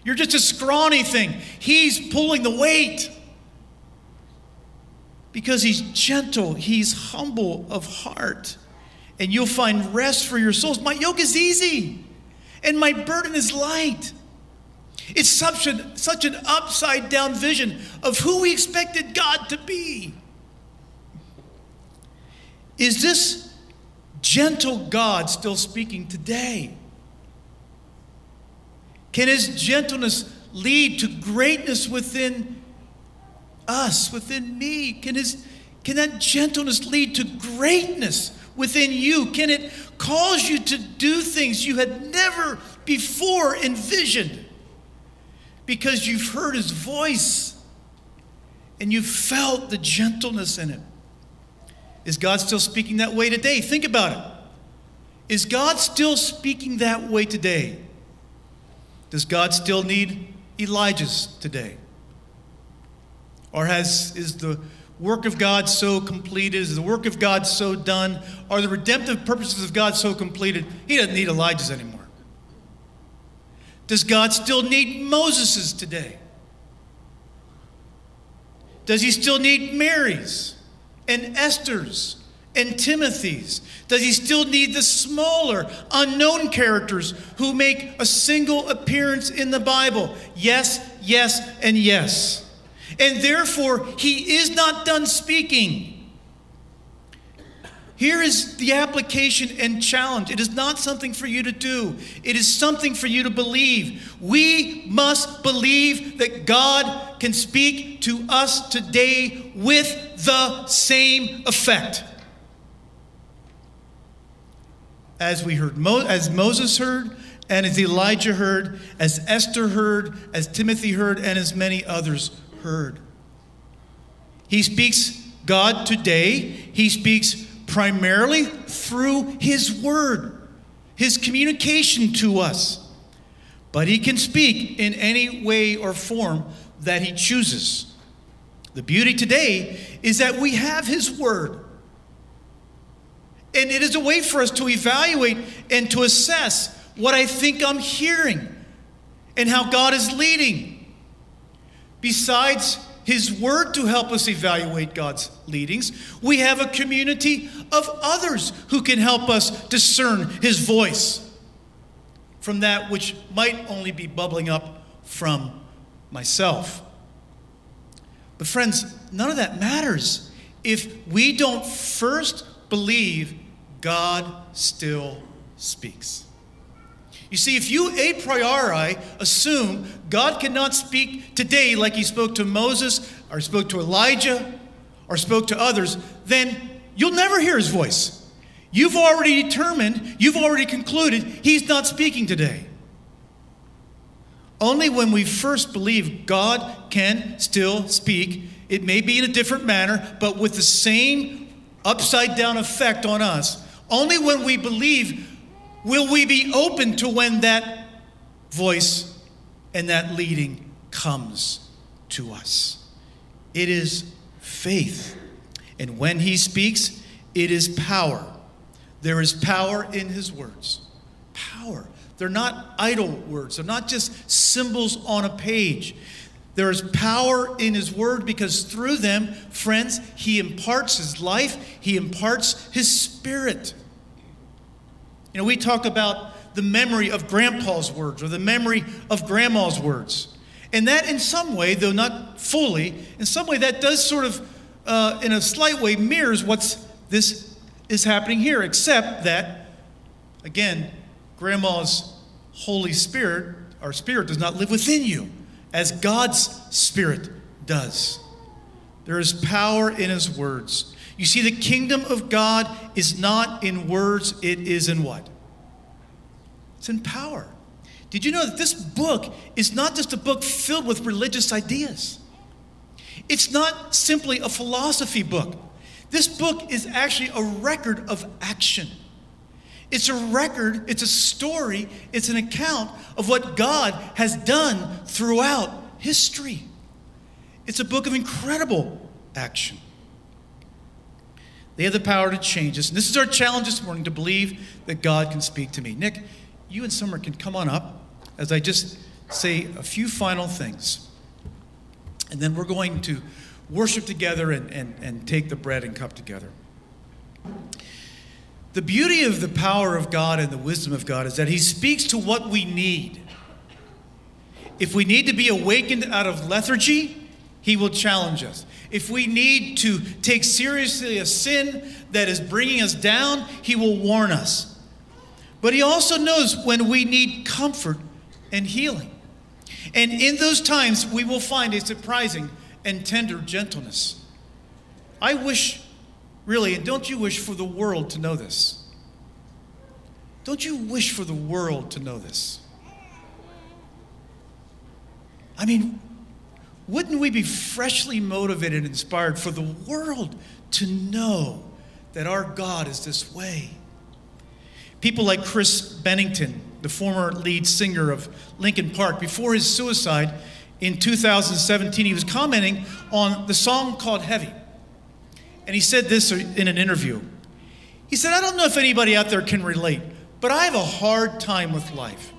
You're just a scrawny thing. He's pulling the weight. Because he's gentle, he's humble of heart, and you'll find rest for your souls. My yoke is easy, and my burden is light. It's such an, such an upside down vision of who we expected God to be. Is this gentle God still speaking today? Can his gentleness lead to greatness within us, within me? Can, his, can that gentleness lead to greatness within you? Can it cause you to do things you had never before envisioned? Because you've heard his voice and you've felt the gentleness in it. Is God still speaking that way today? Think about it. Is God still speaking that way today? Does God still need Elijahs today? Or has, is the work of God so completed? Is the work of God so done? Are the redemptive purposes of God so completed? He doesn't need Elijahs anymore. Does God still need Moseses today? Does he still need Marys? and Esther's and Timothy's? Does he still need the smaller, unknown characters who make a single appearance in the Bible? Yes, yes, and yes. And therefore, he is not done speaking. Here is the application and challenge. It is not something for you to do, it is something for you to believe. We must believe that God can speak to us today with the same effect. As we heard, as Moses heard, and as Elijah heard, as Esther heard, as Timothy heard, and as many others heard. He speaks God today. He speaks primarily through His Word, His communication to us. But He can speak in any way or form that He chooses. The beauty today is that we have His Word. And it is a way for us to evaluate and to assess what I think I'm hearing and how God is leading. Besides his Word to help us evaluate God's leadings. We have a community of others who can help us discern His voice from that which might only be bubbling up from myself. But, friends, none of that matters if we don't first believe God still speaks. You see, if you a priori assume God cannot speak today like he spoke to Moses or spoke to Elijah or spoke to others, then you'll never hear his voice. You've already determined, you've already concluded he's not speaking today. Only when we first believe God can still speak, it may be in a different manner, but with the same upside down effect on us, only when we believe Will we be open to when that voice and that leading comes to us? It is faith. And when he speaks, it is power. There is power in his words. Power. They're not idle words, they're not just symbols on a page. There is power in his word because through them, friends, he imparts his life, he imparts his spirit. You know, we talk about the memory of grandpa's words or the memory of grandma's words. And that, in some way, though not fully, in some way, that does sort of, uh, in a slight way, mirrors what's this is happening here, except that, again, grandma's Holy Spirit, our spirit, does not live within you as God's Spirit does. There is power in His words. You see, the kingdom of God is not in words, it is in what? It's in power. Did you know that this book is not just a book filled with religious ideas? It's not simply a philosophy book. This book is actually a record of action. It's a record, it's a story, it's an account of what God has done throughout history. It's a book of incredible action. They have the power to change us. And this is our challenge this morning to believe that God can speak to me. Nick, you and Summer can come on up as I just say a few final things. And then we're going to worship together and, and, and take the bread and cup together. The beauty of the power of God and the wisdom of God is that He speaks to what we need. If we need to be awakened out of lethargy, He will challenge us. If we need to take seriously a sin that is bringing us down, He will warn us. But He also knows when we need comfort and healing. And in those times, we will find a surprising and tender gentleness. I wish, really, and don't you wish for the world to know this? Don't you wish for the world to know this? I mean, wouldn't we be freshly motivated and inspired for the world to know that our God is this way? People like Chris Bennington, the former lead singer of Linkin Park, before his suicide in 2017, he was commenting on the song called Heavy. And he said this in an interview. He said, I don't know if anybody out there can relate, but I have a hard time with life.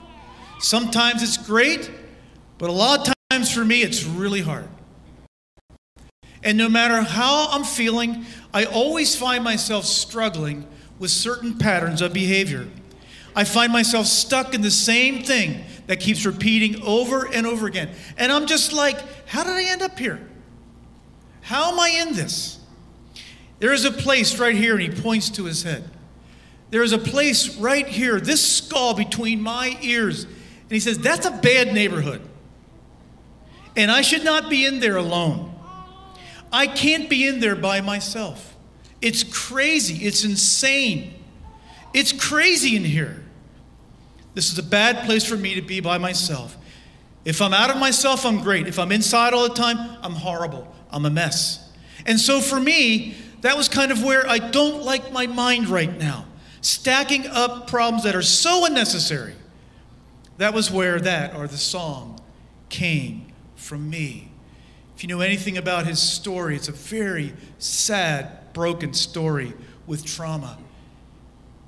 Sometimes it's great, but a lot of times for me, it's really hard. And no matter how I'm feeling, I always find myself struggling with certain patterns of behavior. I find myself stuck in the same thing that keeps repeating over and over again. And I'm just like, how did I end up here? How am I in this? There is a place right here, and he points to his head. There is a place right here, this skull between my ears. And he says, That's a bad neighborhood. And I should not be in there alone. I can't be in there by myself. It's crazy. It's insane. It's crazy in here. This is a bad place for me to be by myself. If I'm out of myself, I'm great. If I'm inside all the time, I'm horrible. I'm a mess. And so for me, that was kind of where I don't like my mind right now. Stacking up problems that are so unnecessary. That was where that, or the song, came from me. If you know anything about his story, it's a very sad, broken story with trauma.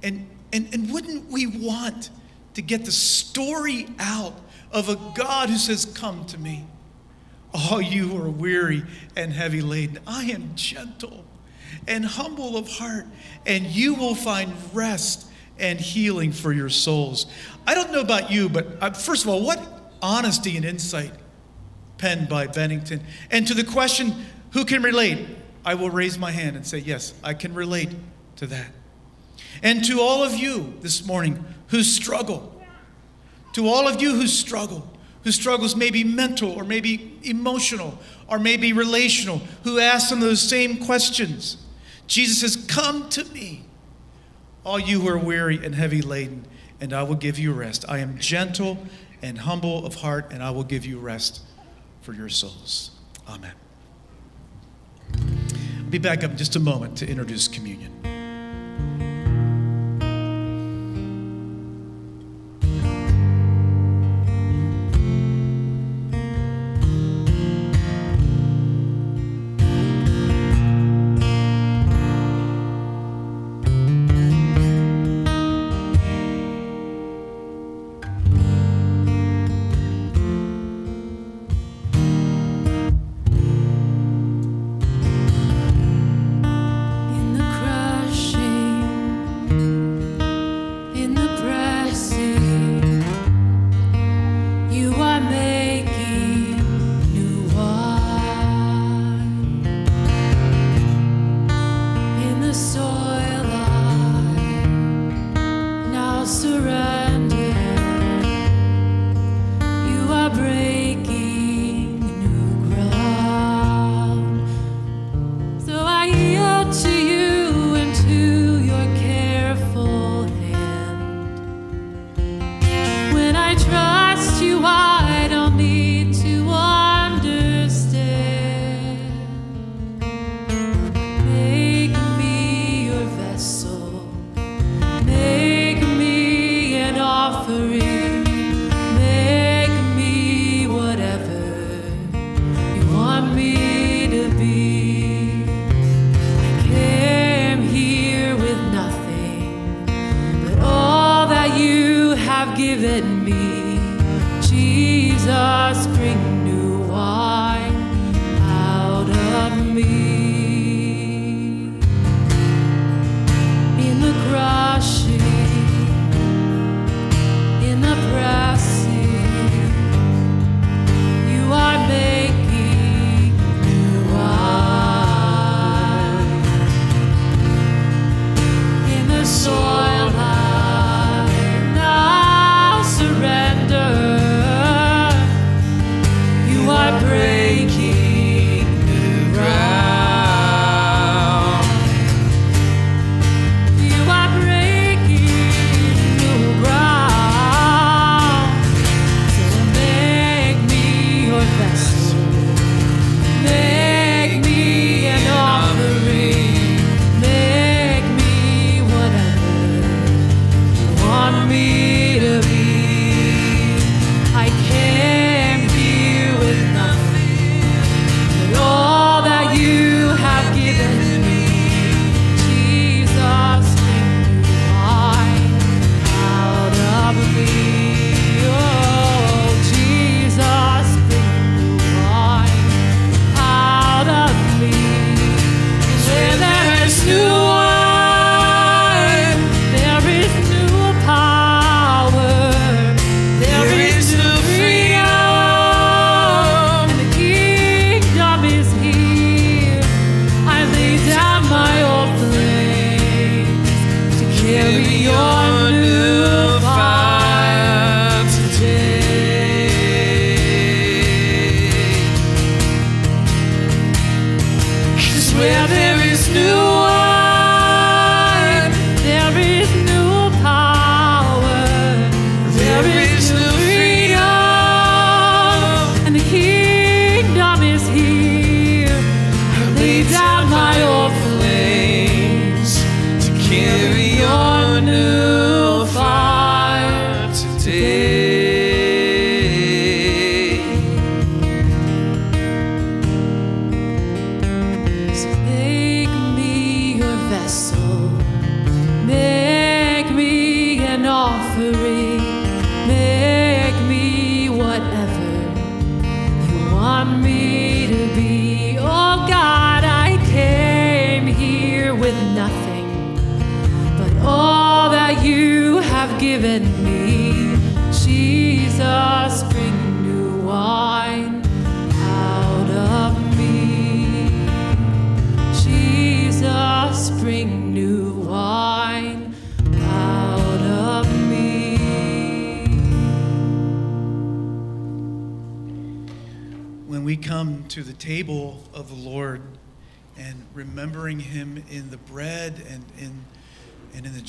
And, and, and wouldn't we want to get the story out of a God who says, Come to me, all you who are weary and heavy laden. I am gentle and humble of heart, and you will find rest and healing for your souls. I don't know about you, but uh, first of all, what honesty and insight penned by Bennington. And to the question, who can relate? I will raise my hand and say, Yes, I can relate to that. And to all of you this morning who struggle, to all of you who struggle, who struggles maybe mental or maybe emotional or maybe relational, who ask some of those same questions. Jesus says, Come to me, all you who are weary and heavy laden, and I will give you rest. I am gentle and humble of heart, and I will give you rest for your souls. Amen. I'll be back up in just a moment to introduce communion.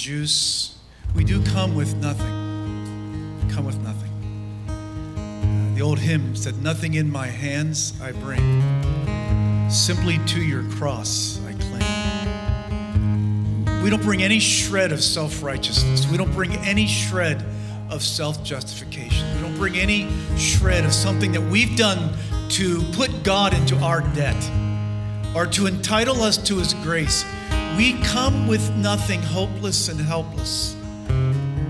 Juice, we do come with nothing. Come with nothing. Uh, the old hymn said, Nothing in my hands I bring, simply to your cross I cling. We don't bring any shred of self righteousness. We don't bring any shred of self justification. We don't bring any shred of something that we've done to put God into our debt or to entitle us to his grace. We come with nothing, hopeless and helpless.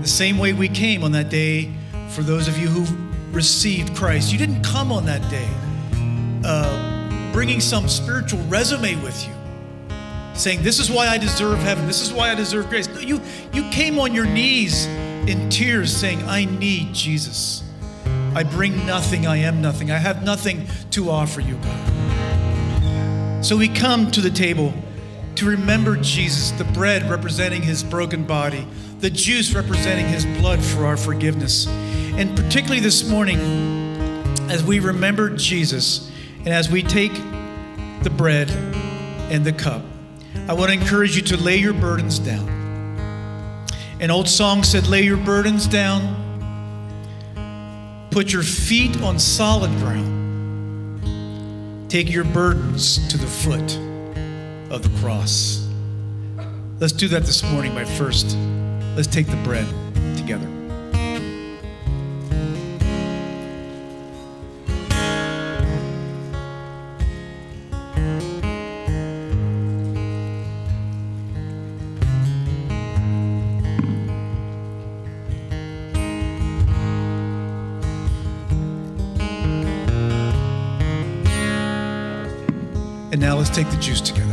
The same way we came on that day for those of you who received Christ. You didn't come on that day uh, bringing some spiritual resume with you saying, This is why I deserve heaven. This is why I deserve grace. No, you, you came on your knees in tears saying, I need Jesus. I bring nothing. I am nothing. I have nothing to offer you, God. So we come to the table to remember Jesus, the bread representing his broken body, the juice representing his blood for our forgiveness. And particularly this morning, as we remember Jesus and as we take the bread and the cup, I want to encourage you to lay your burdens down. An old song said, Lay your burdens down, put your feet on solid ground, take your burdens to the foot of the cross. Let's do that this morning by first. Let's take the bread together. And now let's take the juice together.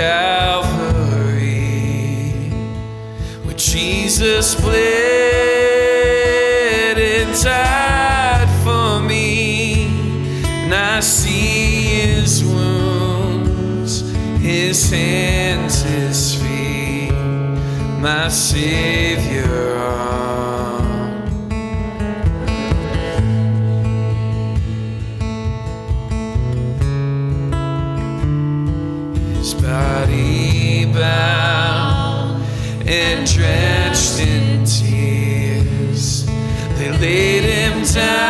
Calvary, where Jesus bled and died for me, and I see His wounds, His hands, His feet, my Savior. time.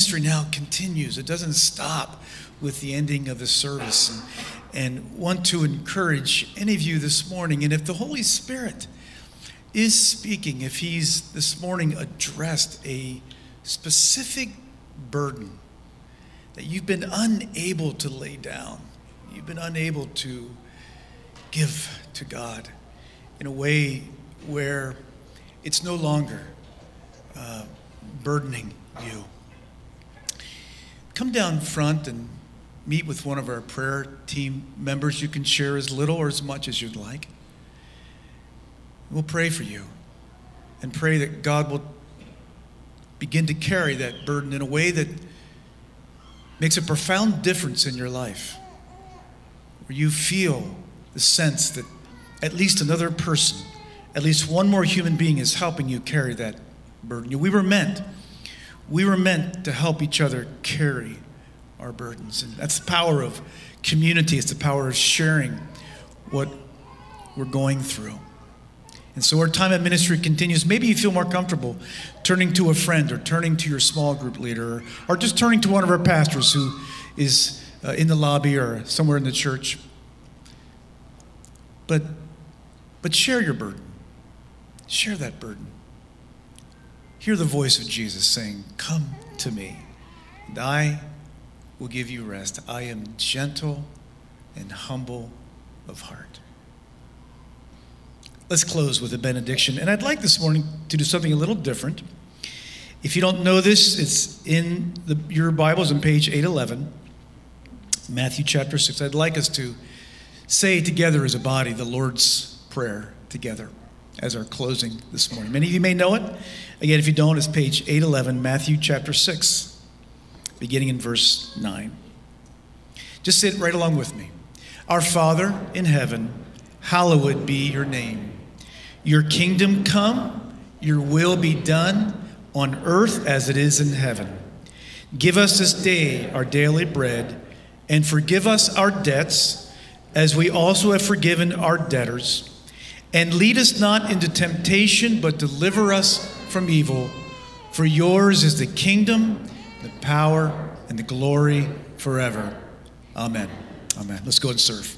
ministry now continues, it doesn't stop with the ending of the service. And, and want to encourage any of you this morning, and if the Holy Spirit is speaking, if He's this morning addressed a specific burden that you've been unable to lay down, you've been unable to give to God in a way where it's no longer uh, burdening you. Come down front and meet with one of our prayer team members. You can share as little or as much as you'd like. We'll pray for you and pray that God will begin to carry that burden in a way that makes a profound difference in your life, where you feel the sense that at least another person, at least one more human being is helping you carry that burden. We were meant, we were meant to help each other carry our burdens. And that's the power of community, it's the power of sharing what we're going through. And so our time at ministry continues. Maybe you feel more comfortable turning to a friend or turning to your small group leader or, or just turning to one of our pastors who is uh, in the lobby or somewhere in the church. But, but share your burden. Share that burden. Hear the voice of Jesus saying, Come to me, and I will give you rest. I am gentle and humble of heart. Let's close with a benediction. And I'd like this morning to do something a little different. If you don't know this, it's in the, your Bibles on page 811, Matthew chapter 6. I'd like us to say together as a body the Lord's Prayer together as our closing this morning. Many of you may know it. Again, if you don't, it's page 811, Matthew chapter 6, beginning in verse 9. Just sit right along with me. Our Father in heaven, hallowed be your name. Your kingdom come, your will be done on earth as it is in heaven. Give us this day our daily bread, and forgive us our debts as we also have forgiven our debtors. And lead us not into temptation, but deliver us from evil. For yours is the kingdom, the power, and the glory forever. Amen. Amen. Let's go and serve.